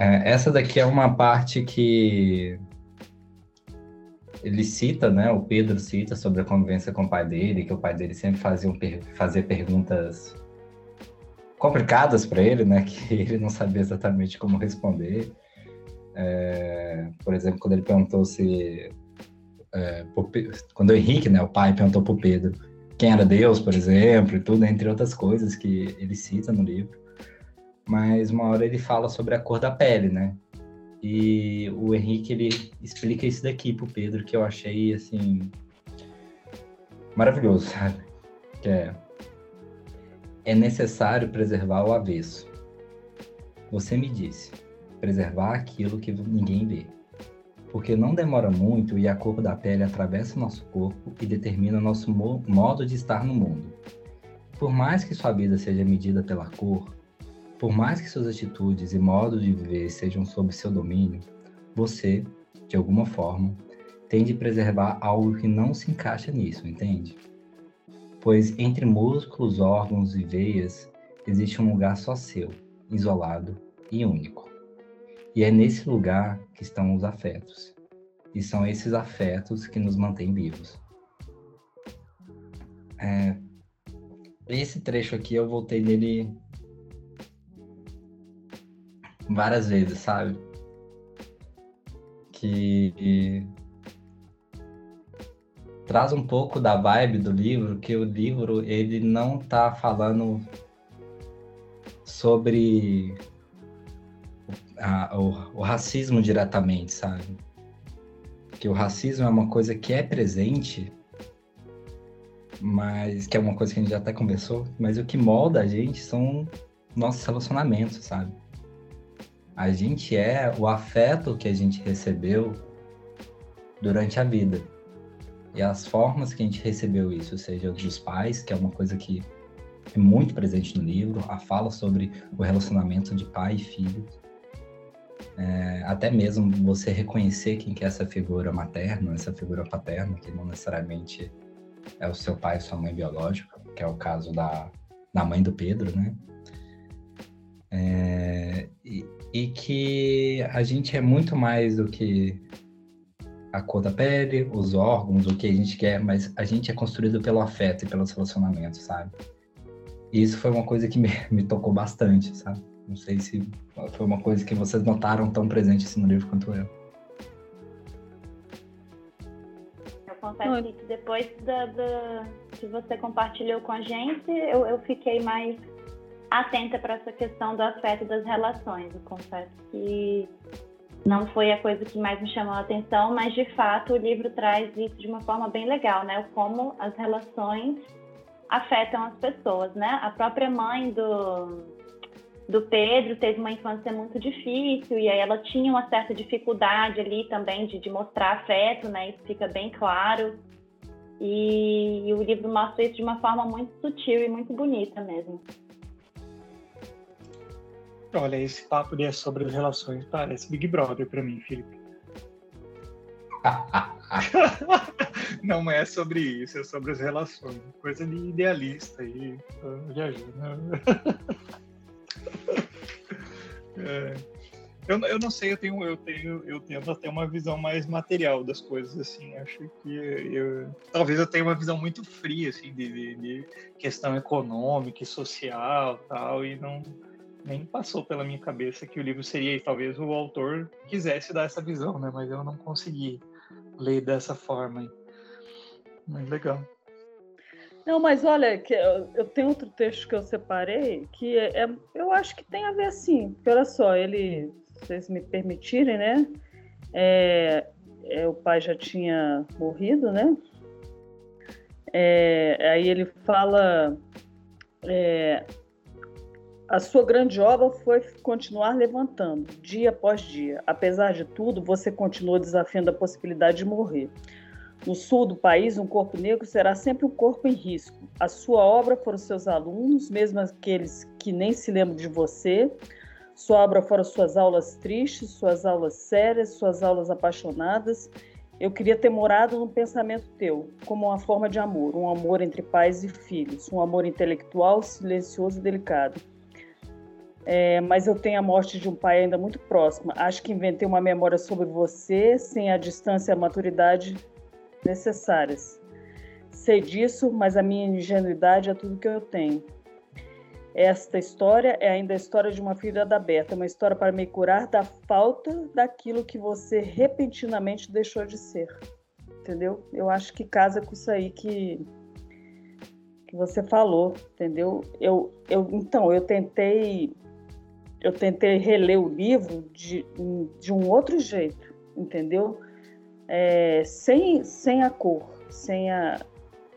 É, essa daqui é uma parte que ele cita, né? O Pedro cita sobre a convivência com o pai dele, que o pai dele sempre fazia, fazia perguntas complicadas para ele, né? *laughs* Que ele não sabia exatamente como responder. É, por exemplo, quando ele perguntou se é, quando o Henrique, né, o pai, perguntou para o Pedro quem era Deus, por exemplo, e tudo, entre outras coisas que ele cita no livro. Mas uma hora ele fala sobre a cor da pele, né? E o Henrique ele explica isso daqui pro Pedro que eu achei assim maravilhoso, sabe? Que é é necessário preservar o avesso. Você me disse, preservar aquilo que ninguém vê. Porque não demora muito e a cor da pele atravessa nosso corpo e determina nosso mo modo de estar no mundo. Por mais que sua vida seja medida pela cor, por mais que suas atitudes e modo de viver sejam sob seu domínio, você, de alguma forma, tem de preservar algo que não se encaixa nisso, entende? Pois entre músculos, órgãos e veias existe um lugar só seu, isolado e único. E é nesse lugar que estão os afetos. E são esses afetos que nos mantêm vivos. É, esse trecho aqui eu voltei nele várias vezes, sabe? Que traz um pouco da vibe do livro, que o livro ele não tá falando sobre a, o, o racismo diretamente, sabe? Que o racismo é uma coisa que é presente, mas que é uma coisa que a gente já até conversou, mas o que molda a gente são nossos relacionamentos, sabe? A gente é o afeto que a gente recebeu durante a vida. E as formas que a gente recebeu isso, seja dos pais, que é uma coisa que é muito presente no livro, a fala sobre o relacionamento de pai e filho. É, até mesmo você reconhecer quem que é essa figura materna, essa figura paterna, que não necessariamente é o seu pai e sua mãe biológica, que é o caso da, da mãe do Pedro, né? É, e, e que a gente é muito mais do que a cor da pele, os órgãos, o que a gente quer, mas a gente é construído pelo afeto e pelos relacionamentos, sabe? E isso foi uma coisa que me, *laughs* me tocou bastante, sabe? Não sei se foi uma coisa que vocês notaram tão presente assim no livro quanto eu. Eu confesso que depois da, da, que você compartilhou com a gente, eu, eu fiquei mais atenta para essa questão do afeto das relações. Eu confesso que não foi a coisa que mais me chamou a atenção, mas de fato o livro traz isso de uma forma bem legal, né? Como as relações afetam as pessoas, né? A própria mãe do, do Pedro teve uma infância muito difícil e aí ela tinha uma certa dificuldade ali também de, de mostrar afeto, né? Isso fica bem claro. E, e o livro mostra isso de uma forma muito sutil e muito bonita mesmo. Olha, esse papo de sobre as relações parece Big Brother para mim, Felipe. *laughs* Não é sobre isso, é sobre as relações. Coisa de idealista aí, viajando. *laughs* É. Eu, eu não sei, eu tenho, eu tenho, eu tento até uma visão mais material das coisas, assim. Acho que eu, talvez eu tenha uma visão muito fria, assim, de, de, de questão econômica e social, tal, e não nem passou pela minha cabeça que o livro seria, talvez o autor quisesse dar essa visão, né? Mas eu não consegui ler dessa forma. Mas legal. Não, mas olha, que eu tenho outro texto que eu separei que é, é, eu acho que tem a ver assim. Porque olha só, ele, se vocês me permitirem, né? É, é, o pai já tinha morrido, né? É, aí ele fala é, a sua grande obra foi continuar levantando, dia após dia. Apesar de tudo, você continua desafiando a possibilidade de morrer. No sul do país, um corpo negro será sempre um corpo em risco. A sua obra foram seus alunos, mesmo aqueles que nem se lembram de você. Sua obra foram suas aulas tristes, suas aulas sérias, suas aulas apaixonadas. Eu queria ter morado no pensamento teu, como uma forma de amor, um amor entre pais e filhos, um amor intelectual, silencioso e delicado É, mas eu tenho a morte de um pai ainda muito próxima. Acho que inventei uma memória sobre você sem a distância e a maturidade necessárias. Sei disso, mas a minha ingenuidade é tudo que eu tenho. Esta história é ainda a história de uma ferida aberta, uma história para me curar da falta daquilo que você repentinamente deixou de ser. Entendeu? Eu acho que casa com isso aí que, que você falou, entendeu? Eu, eu, então, eu tentei eu tentei reler o livro de, de um outro jeito, entendeu? É, sem, sem a cor, sem a,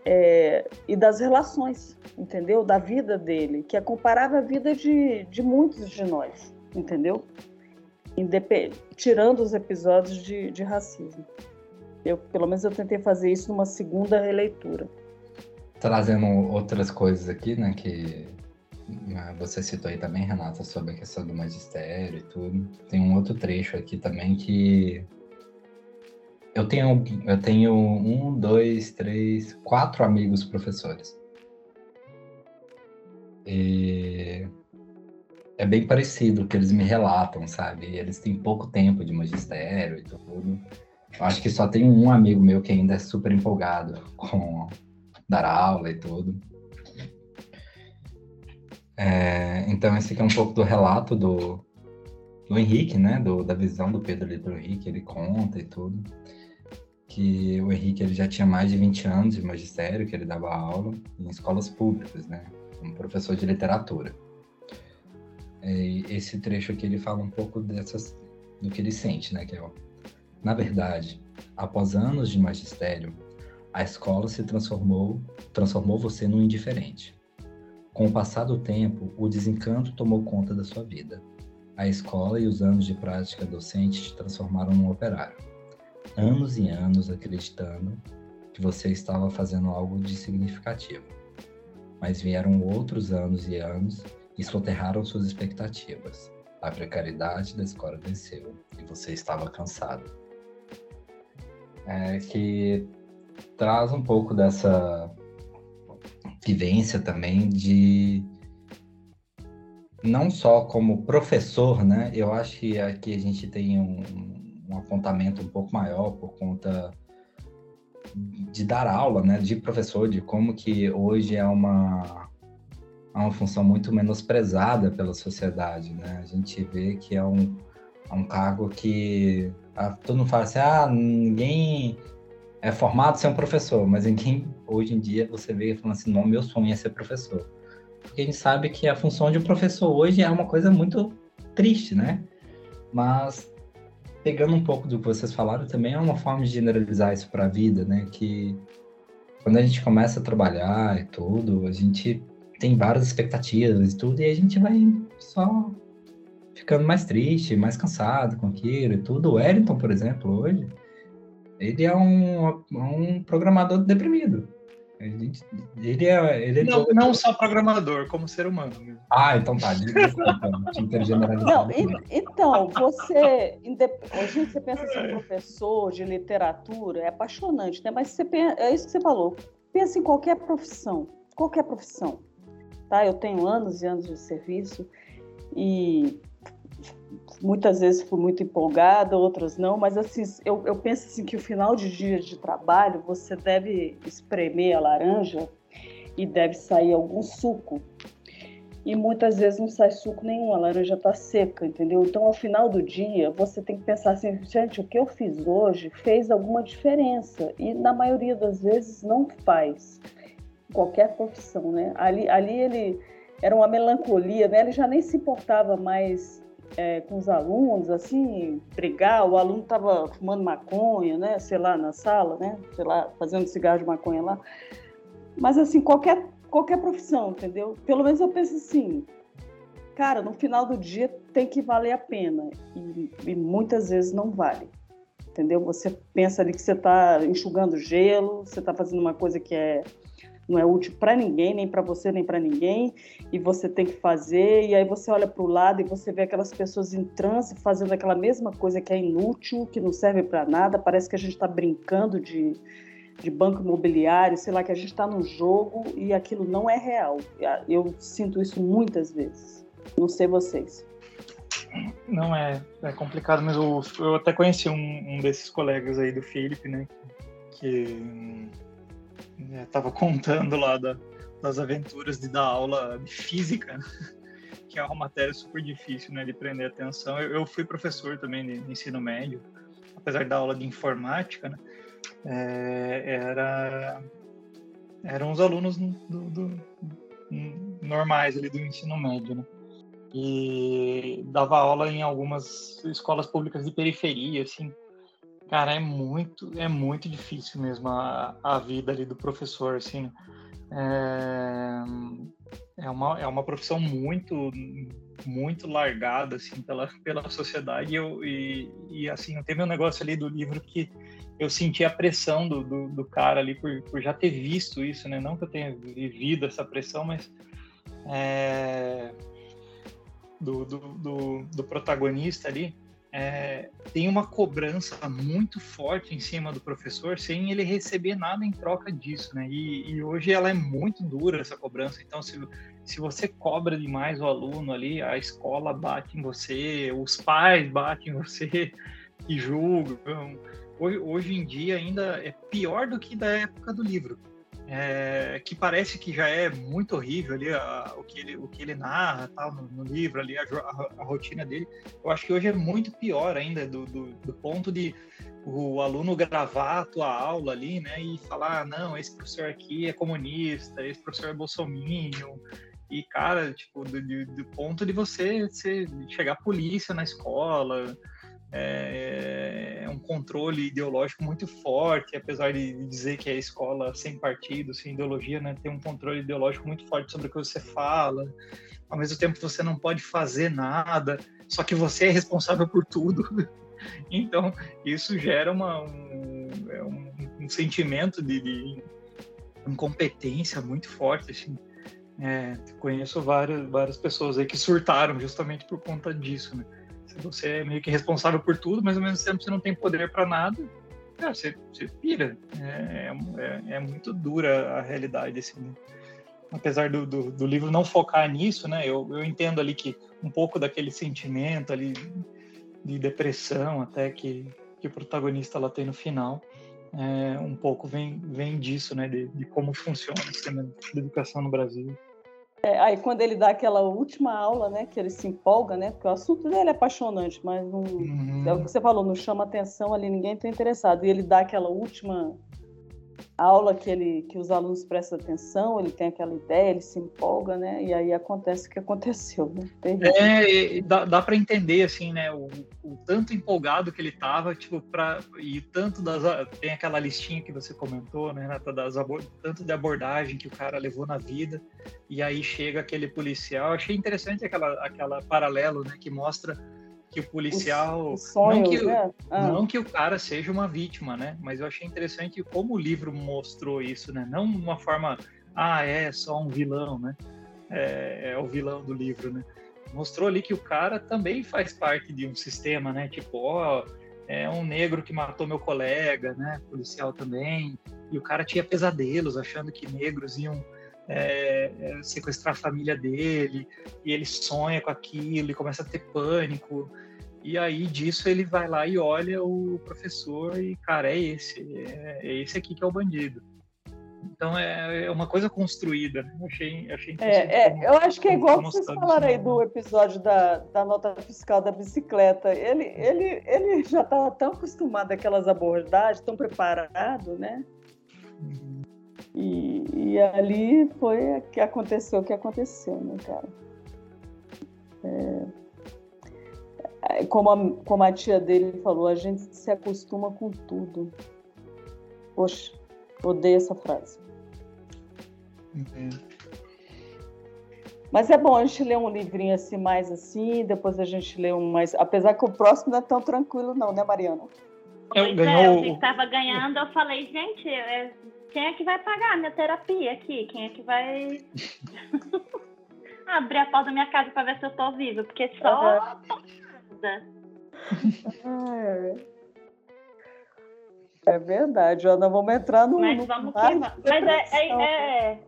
é, e das relações, entendeu? Da vida dele, que é comparável à vida de, de muitos de nós, entendeu? Tirando os episódios de, de racismo. Eu, pelo menos eu tentei fazer isso numa segunda releitura. Trazendo outras coisas aqui, né, que você citou aí também, Renata, sobre a questão do magistério e tudo. Tem um outro trecho aqui também que eu tenho, eu tenho um, dois, três, quatro amigos professores. E é bem parecido o que eles me relatam, sabe? Eles têm pouco tempo de magistério e tudo. Eu acho que só tem um amigo meu que ainda é super empolgado com dar aula e tudo. É, então, esse aqui é um pouco do relato do, do Henrique, né? Do, da visão do Pedro ali do Henrique, ele conta e tudo que o Henrique ele já tinha mais de 20 anos de magistério, que ele dava aula em escolas públicas, né, como professor de literatura. E esse trecho aqui ele fala um pouco dessas do que ele sente, né, que é, ó, na verdade, após anos de magistério, a escola se transformou, transformou você num indiferente. Com o passar do tempo, o desencanto tomou conta da sua vida. A escola e os anos de prática docente te transformaram num operário anos e anos acreditando que você estava fazendo algo de significativo. Mas vieram outros anos e anos e soterraram suas expectativas. A precariedade da escola venceu e você estava cansado. É que traz um pouco dessa vivência também de não só como professor, né? Eu acho que aqui a gente tem um, um apontamento um pouco maior por conta de dar aula, né, de professor, de como que hoje é uma é uma função muito menosprezada pela sociedade, né? A gente vê que é um, é um cargo que a, todo mundo fala assim, ah, ninguém é formado ser um professor, mas ninguém hoje em dia você vê falando assim, não, meu sonho é ser professor, porque a gente sabe que a função de um professor hoje é uma coisa muito triste, né? Mas pegando um pouco do que vocês falaram, também é uma forma de generalizar isso para a vida, né? Que quando a gente começa a trabalhar e tudo, a gente tem várias expectativas e tudo, e a gente vai só ficando mais triste, mais cansado com aquilo e tudo. O Wellington, por exemplo, hoje, ele é um, um programador deprimido. Ele é. Ele é não, não só programador, como ser humano mesmo. Ah, então tá. Não, então, você. Hoje você pensa assim, professor de literatura, é apaixonante, né? Mas você pensa, é isso que você falou. Pensa em qualquer profissão. Qualquer profissão. Tá? Eu tenho anos e anos de serviço e muitas vezes fui muito empolgada, outras não, mas assim, eu, eu penso assim que o final de dia de trabalho você deve espremer a laranja e deve sair algum suco. E muitas vezes não sai suco nenhum, a laranja está seca, entendeu? Então, ao final do dia, você tem que pensar assim, gente, o que eu fiz hoje fez alguma diferença. E na maioria das vezes não faz. Qualquer profissão, né? Ali, ali ele era uma melancolia, né? Ele já nem se importava mais é, com os alunos, assim, brigar, o aluno estava fumando maconha, né, sei lá, na sala, né, sei lá, fazendo cigarro de maconha lá. Mas, assim, qualquer, qualquer profissão, entendeu? Pelo menos eu penso assim, cara, no final do dia tem que valer a pena. E, e muitas vezes não vale, entendeu? Você pensa ali que você está enxugando gelo, você está fazendo uma coisa que é não é útil para ninguém, nem para você, nem para ninguém, e você tem que fazer, e aí você olha para o lado e você vê aquelas pessoas em transe fazendo aquela mesma coisa que é inútil, que não serve para nada, parece que a gente está brincando de, de banco imobiliário, sei lá, que a gente está no jogo e aquilo não é real. Eu sinto isso muitas vezes. Não sei vocês. Não é, é complicado, mas eu, eu até conheci um, um desses colegas aí do Felipe, né? Que estava é, contando lá da, das aventuras de dar aula de física, né? que é uma matéria super difícil, né, de prender atenção. Eu, eu fui professor também de, de, ensino médio, apesar da aula de informática, né, é, era eram os alunos do, do, normais ali do ensino médio, né? E dava aula em algumas escolas públicas de periferia, assim. Cara, é muito, é muito difícil mesmo a, a vida ali do professor, assim. É, é, uma, é uma profissão muito, muito largada, assim, pela, pela sociedade. E, eu, e, e assim, teve um negócio ali do livro que eu senti a pressão do, do, do, cara ali por, por já ter visto isso, né? Não que eu tenha vivido essa pressão, mas é, do, do, do, do, protagonista ali é, tem uma cobrança muito forte em cima do professor sem ele receber nada em troca disso, né? E, e hoje ela é muito dura essa cobrança. Então, se, se você cobra demais o aluno ali, a escola bate em você, os pais batem em você *laughs* e julgam. Hoje, hoje em dia ainda é pior do que da época do livro é, que parece que já é muito horrível ali a, o, que ele, o que ele narra tal, no, no livro ali, a, a, a, rotina dele. Eu acho que hoje é muito pior ainda, do, do, do, ponto de o aluno gravar a tua aula ali, né, e falar, não, esse professor aqui é comunista, esse professor é bolsominion, e, cara, tipo, do, do, ponto de você, você chegar polícia na escola, é, é, um controle ideológico muito forte, apesar de dizer que é escola sem partido, sem ideologia, né, tem um controle ideológico muito forte sobre o que você fala. Ao mesmo tempo, você não pode fazer nada, só que você é responsável por tudo. *laughs* Então, isso gera uma, um, é um, um sentimento de, de, incompetência muito forte. Assim. É, conheço várias, várias pessoas aí que surtaram justamente por conta disso. Né? Você é meio que responsável por tudo, mas ao mesmo tempo você não tem poder para nada. Cara, você, você pira. É, é, é, muito dura a realidade, assim. Apesar do, do, do, livro não focar nisso, né? Eu, eu entendo ali que um pouco daquele sentimento ali de depressão até que, que o protagonista lá tem no final, é, um pouco vem, vem disso, né? De, de como funciona o sistema de educação no Brasil. É, aí quando ele dá aquela última aula, né, que ele se empolga, né, porque o assunto dele é apaixonante, mas não, uhum. é o que você falou, não chama atenção ali, ninguém está interessado. E ele dá aquela última aula que ele que os alunos prestam atenção, ele tem aquela ideia, ele se empolga, né? E aí acontece o que *laughs* aconteceu, né? É, dá, dá para entender assim, né? O, o, tanto empolgado que ele tava, tipo, para e tanto das tem aquela listinha que você comentou, né? Das tanto de abordagem que o cara levou na vida e aí chega aquele policial. achei interessante aquela aquela paralelo, né? Que mostra que o policial. Os, sonhos, não, que, né? ah. não que o cara seja uma vítima, né? Mas eu achei interessante como o livro mostrou isso, né? Não uma forma, ah, é só um vilão, né? É, é o vilão do livro, né? Mostrou ali que o cara também faz parte de um sistema, né? Tipo, ó, é um negro que matou meu colega, né? Policial também. E o cara tinha pesadelos, achando que negros iam é, é, sequestrar a família dele, e ele sonha com aquilo e começa a ter pânico. E aí disso ele vai lá e olha o professor e, cara, é esse, é, é esse aqui que é o bandido. Então é, é uma coisa construída, né? Eu achei, achei é, é, como, eu acho que é igual vocês falaram aí do episódio da, da nota fiscal da bicicleta. Ele, ele, ele já estava tão acostumado àquelas abordagens, tão preparado, né? Uhum. E, e ali foi que aconteceu o que aconteceu, né, cara? É, é, como, a, como a tia dele falou, a gente se acostuma com tudo. Poxa, odeio essa frase. Uhum. Mas é bom a gente ler um livrinho assim, mais assim, depois a gente lê um mais. Apesar que o próximo não é tão tranquilo, não, né, Mariana? Eu, pois ganhou... é, eu que estava ganhando, eu falei, gente, é quem é que vai pagar a minha terapia aqui? Quem é que vai *laughs* abrir a porta da minha casa para ver se eu tô viva? Porque só é. *laughs* é verdade, Ana, vamos entrar no. Mas vamos que Mas é, é, é,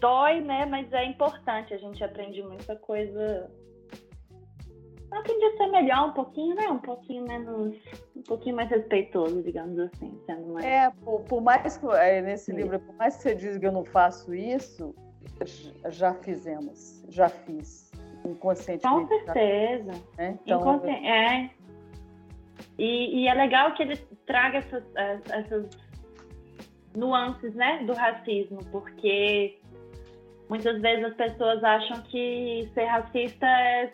dói, né? Mas é importante. A gente aprende muita coisa Eu aprendi a ser melhor um pouquinho, né? Um pouquinho menos. Um pouquinho mais respeitoso, digamos assim. Sendo mais... É, por, por mais que é, nesse Sim. livro, por mais que você diga que eu não faço isso, já fizemos, já fiz. Inconscientemente. Com certeza. Né? Então, Inconsci... É. E, e, é legal que ele traga essas, essas nuances, né, do racismo, porque muitas vezes as pessoas acham que ser racista é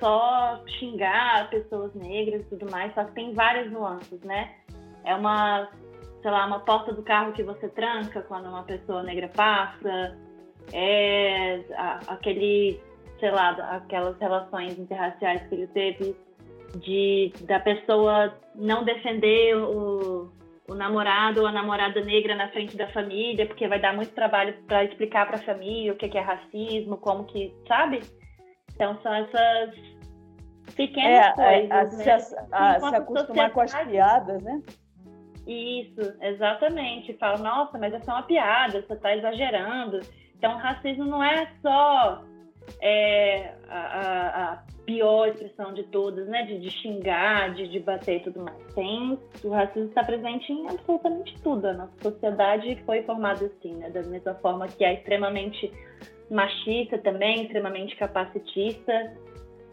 só xingar pessoas negras e tudo mais, só que tem várias nuances, né? É uma, sei lá, uma porta do carro que você tranca quando uma pessoa negra passa, é aquele, sei lá, aquelas relações interraciais que ele teve de da pessoa não defender o, o namorado ou a namorada negra na frente da família, porque vai dar muito trabalho para explicar para a família o que é racismo, como que, sabe? Então são essas pequenas é, coisas. A, né? se, a, a, se acostumar com as piadas, né? Isso, exatamente. Fala, nossa, mas essa é uma piada, você está exagerando. Então, racismo não é só é, a, a, pior expressão de todas, né? De, de xingar, de, de, bater e tudo mais. Tem, o racismo está presente em absolutamente tudo. A nossa sociedade foi formada assim, né? Da mesma forma que é extremamente machista também, extremamente capacitista.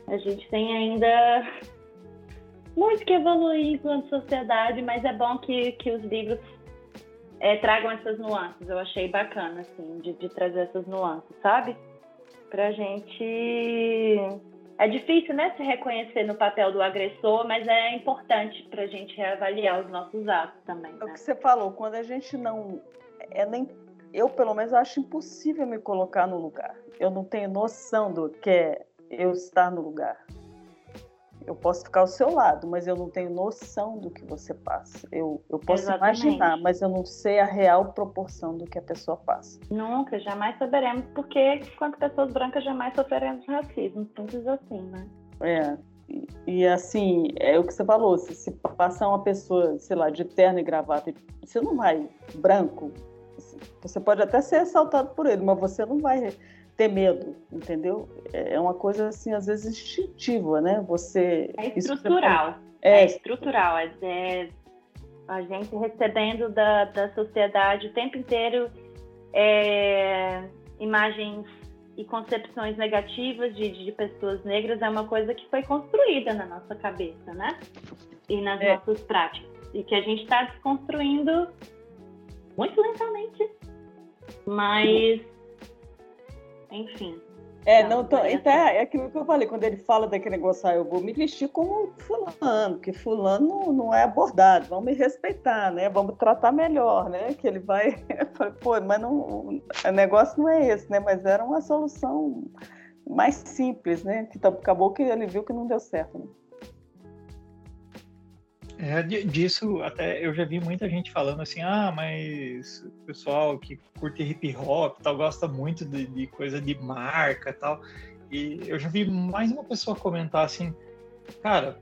A gente tem ainda *laughs* muito que evoluir enquanto sociedade, mas é bom que, que os livros é, tragam essas nuances. Eu achei bacana, assim, de, de trazer essas nuances, sabe? Pra gente. É difícil, né, se reconhecer no papel do agressor, mas é importante pra gente reavaliar os nossos atos também. Né? É o né? que você falou, quando a gente não. É nem, eu, pelo menos, acho impossível me colocar no lugar. Eu não tenho noção do que é eu estar no lugar. Eu posso ficar ao seu lado, mas eu não tenho noção do que você passa. Eu, eu posso Exatamente. imaginar, mas eu não sei a real proporção do que a pessoa passa. Nunca, jamais saberemos, porque quanto pessoas brancas jamais sofreremos racismo. Simples assim, né? É. E, e, assim, é o que você falou, se, se passar uma pessoa, sei lá, de terno e gravata, você não vai branco, você pode até ser assaltado por ele, mas você não vai ter medo, entendeu? É, é uma coisa assim, às vezes instintiva, né? Você é estrutural, é, é estrutural, é, é, a gente recebendo da, da sociedade o tempo inteiro é, imagens e concepções negativas de, de pessoas negras é uma coisa que foi construída na nossa cabeça, né? E nas é. nossas práticas e que a gente está desconstruindo muito lentamente, mas enfim. É, não, tô, então, é aquilo que eu falei, quando ele fala daquele negócio, ah, eu vou me vestir como fulano, porque fulano não é abordado, vamos me respeitar, né? Vamos tratar melhor, né? Que ele vai, *laughs* pô, mas não, o negócio não é esse, né? Mas era uma solução mais simples, né? Que acabou que ele viu que não deu certo. Né? É, disso até eu já vi muita gente falando assim, ah, mas o pessoal que curte hip hop tal gosta muito de, de coisa de marca tal. E eu já vi mais uma pessoa comentar assim, cara,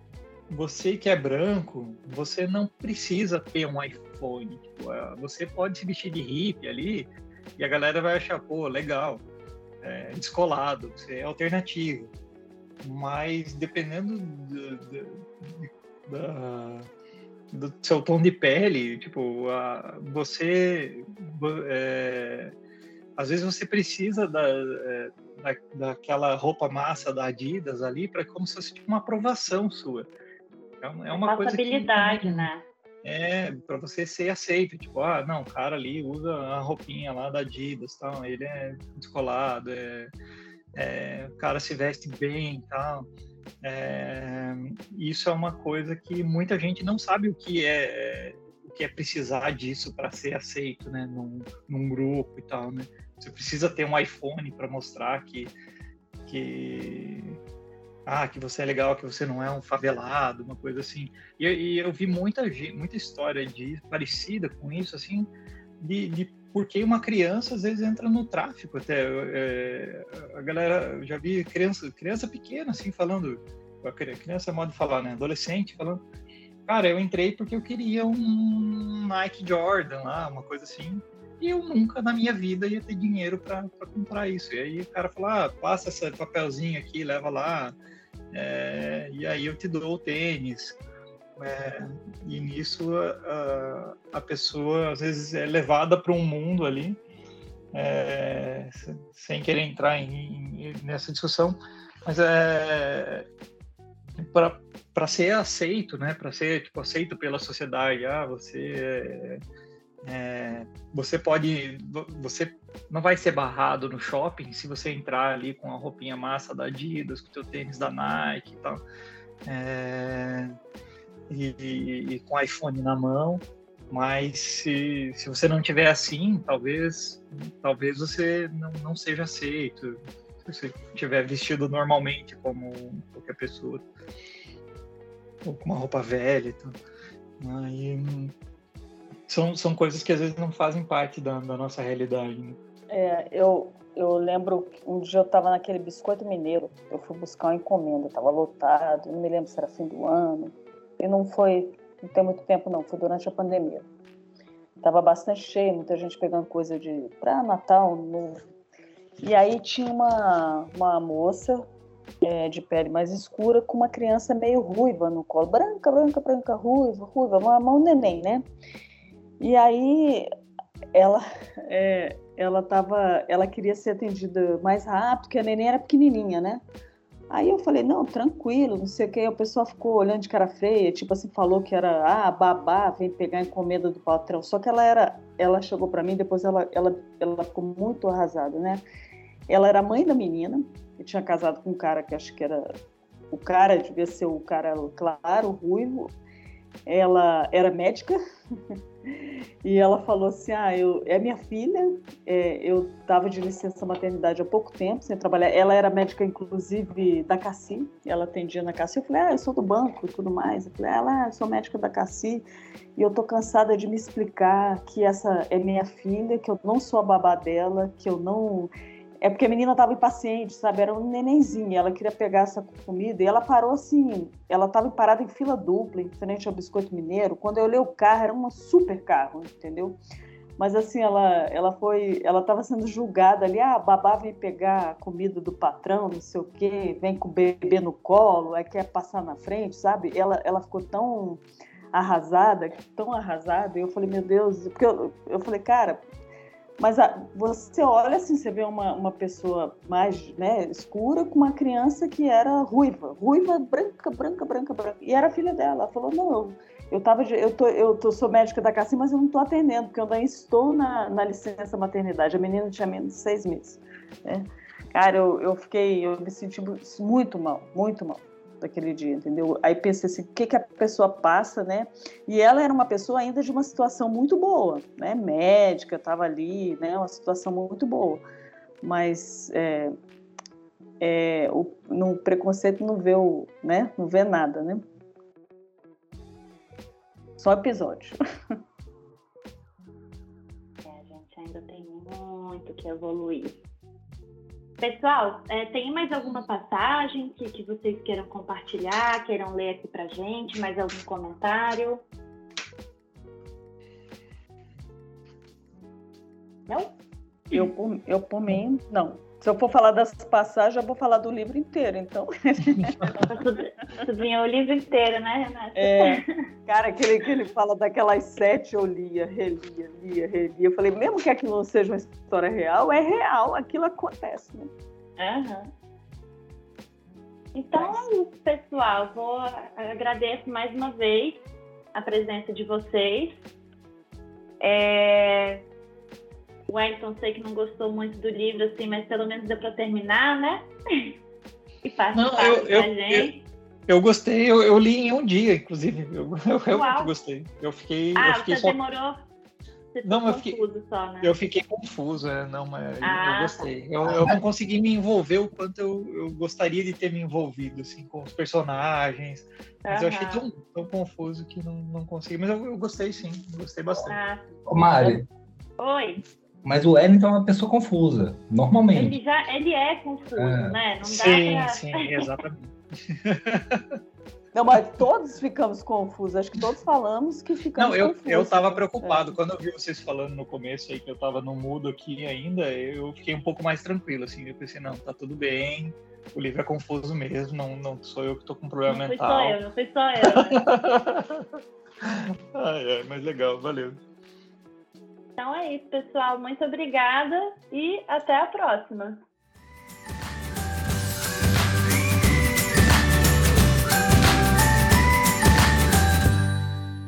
você que é branco, você não precisa ter um iPhone. Tipo, é, você pode se vestir de hippie ali e a galera vai achar, pô, legal, é, descolado, você é alternativo. Mas dependendo do, do, da, do seu tom de pele, tipo, a, você, é, às vezes você precisa da, é, da, daquela roupa massa da Adidas ali para como se fosse tipo, uma aprovação sua. É, é uma coisa que, né? É, para você ser aceito, tipo, ah, não, o cara ali usa a roupinha lá da Adidas, tal, ele é descolado, é, é, o cara se veste bem, tal. É, isso é uma coisa que muita gente não sabe o que é o que é precisar disso para ser aceito, né, num, num, grupo e tal, né? Você precisa ter um iPhone para mostrar que que ah, que você é legal, que você não é um favelado, uma coisa assim. E, e eu vi muita muita história de parecida com isso, assim, de, de porque uma criança às vezes entra no tráfico até. É, a galera já vi criança criança pequena assim falando criança é modo de falar né? Adolescente falando cara eu entrei porque eu queria um Nike Jordan lá uma coisa assim e eu nunca na minha vida ia ter dinheiro para comprar isso. E aí o cara falou ah, passa esse papelzinho aqui leva lá é, e aí eu te dou o tênis. É, e nisso a, a, pessoa às vezes é levada para um mundo ali, é, sem querer entrar em, em, nessa discussão, mas é para ser aceito, né? Para ser tipo aceito pela sociedade, ah, você é, você pode, você não vai ser barrado no shopping se você entrar ali com a roupinha massa da Adidas, com o teu tênis da Nike e tal, é, e, e, com iPhone na mão. Mas se, se você não tiver assim, talvez, talvez você não, não seja aceito. Se você estiver vestido normalmente como qualquer pessoa, ou com uma roupa velha e tal. Aí, são, são coisas que às vezes não fazem parte da, da nossa realidade. Né? É, eu, eu lembro um dia eu estava naquele biscoito mineiro, eu fui buscar uma encomenda, estava lotado, não me lembro se era fim do ano, e não foi, não tem muito tempo não, foi durante a pandemia. Tava bastante cheio, muita gente pegando coisa de para Natal, novo. E aí tinha uma, uma moça é, de pele mais escura com uma criança meio ruiva no colo, branca, branca, branca, ruiva, ruiva, uma mão neném, né? E aí ela é, ela tava, ela queria ser atendida mais rápido, porque a neném era pequenininha, né? Aí eu falei, não, tranquilo, não sei o que. O pessoal ficou olhando de cara feia, tipo assim, falou que era, ah, babá, vem pegar encomenda do patrão. Só que ela era, ela chegou para mim, depois ela, ela, ela ficou muito arrasada, né? Ela era mãe da menina, e tinha casado com um cara que acho que era, o cara devia ser o cara claro, ruivo. Ela era médica, *laughs* e ela falou assim: Ah, eu, é minha filha, é, eu estava de licença maternidade há pouco tempo, sem trabalhar. Ela era médica, inclusive, da Cassi, ela atendia na Cassi. Eu falei: Ah, eu sou do banco e tudo mais. Eu falei: Ela, ah, eu sou médica da Cassi e eu tô cansada de me explicar que essa é minha filha, que eu não sou a babá dela, que eu não é porque a menina estava impaciente, sabe? Era um nenenzinho, ela queria pegar essa comida e ela parou assim. Ela estava parada em fila dupla, em frente ao Biscoito Mineiro. Quando eu olhei o carro, era um super carro, entendeu? Mas assim, ela, ela foi, ela estava sendo julgada ali, ah, babá vem pegar a comida do patrão, não sei o quê, vem com o bebê no colo, aí quer passar na frente, sabe? Ela, ela ficou tão arrasada, tão arrasada, e eu falei, meu Deus, porque eu, eu falei, cara, mas a, você olha assim, você vê uma, uma pessoa mais né, escura com uma criança que era ruiva, ruiva, branca, branca, branca, branca. E era filha dela. Ela falou: não, eu, eu, tava eu, tô, eu tô, sou médica da Cassim, mas eu não estou atendendo, porque eu ainda estou na, na licença maternidade. A menina tinha menos de seis meses. Né? Cara, eu, eu fiquei, eu me senti muito mal, muito mal daquele dia, entendeu? Aí pensei assim, o que, que a pessoa passa, né? E ela era uma pessoa ainda de uma situação muito boa, né? Médica, estava ali, né? Uma situação muito boa. Mas é, é, o, no preconceito não vê, o, né? Não vê nada, né? Só episódio. *laughs* É, a gente ainda tem muito que evoluir. Pessoal, é, tem mais alguma passagem que, que vocês queiram compartilhar, queiram ler aqui pra gente? Mais algum comentário? Não? Eu, eu por mim, não. Se eu for falar das passagens, eu vou falar do livro inteiro, então. *laughs* Sublinhou o livro inteiro, né, Renata? É, *laughs* cara, aquele que ele fala daquelas sete, eu lia, relia, lia, relia. Eu falei, mesmo que aquilo não seja uma história real, é real, aquilo acontece, né? Uhum. Então, Mas... pessoal, vou agradeço mais uma vez a presença de vocês. É, o Wellington sei que não gostou muito do livro, assim, mas pelo menos deu para terminar, né? e faz não, eu, eu, gente. Eu, eu gostei, eu, eu, li em um dia, inclusive. Eu, eu realmente gostei. Eu fiquei. Ah, eu fiquei você só... demorou. Você não, eu fiquei, só, né? eu fiquei confuso, é, não, mas ah, eu gostei. Tá. Eu, eu não consegui me envolver o quanto eu, eu gostaria de ter me envolvido, assim, com os personagens. Mas eu achei tão, tão confuso que não, não consegui. Mas eu, eu gostei sim, gostei bastante. Ah. Ô, Mari. Oi. Mas o Wellington é uma pessoa confusa, normalmente. Ele, já, ele é confuso, é. né? Não sim, pra... sim, *laughs* exatamente. Não, mas todos ficamos confusos. Acho que todos falamos que ficamos Não, eu, confusos. eu tava preocupado. É. Quando eu vi vocês falando no começo aí que eu tava no mudo aqui ainda, eu fiquei um pouco mais tranquilo, assim. Eu pensei, não, tá tudo bem. O livro é confuso mesmo, não, não sou eu que tô com problema não mental. Não foi só eu, não foi só eu. *laughs* ai, ai, mas legal, valeu. Então é isso, pessoal. Muito obrigada e até a próxima.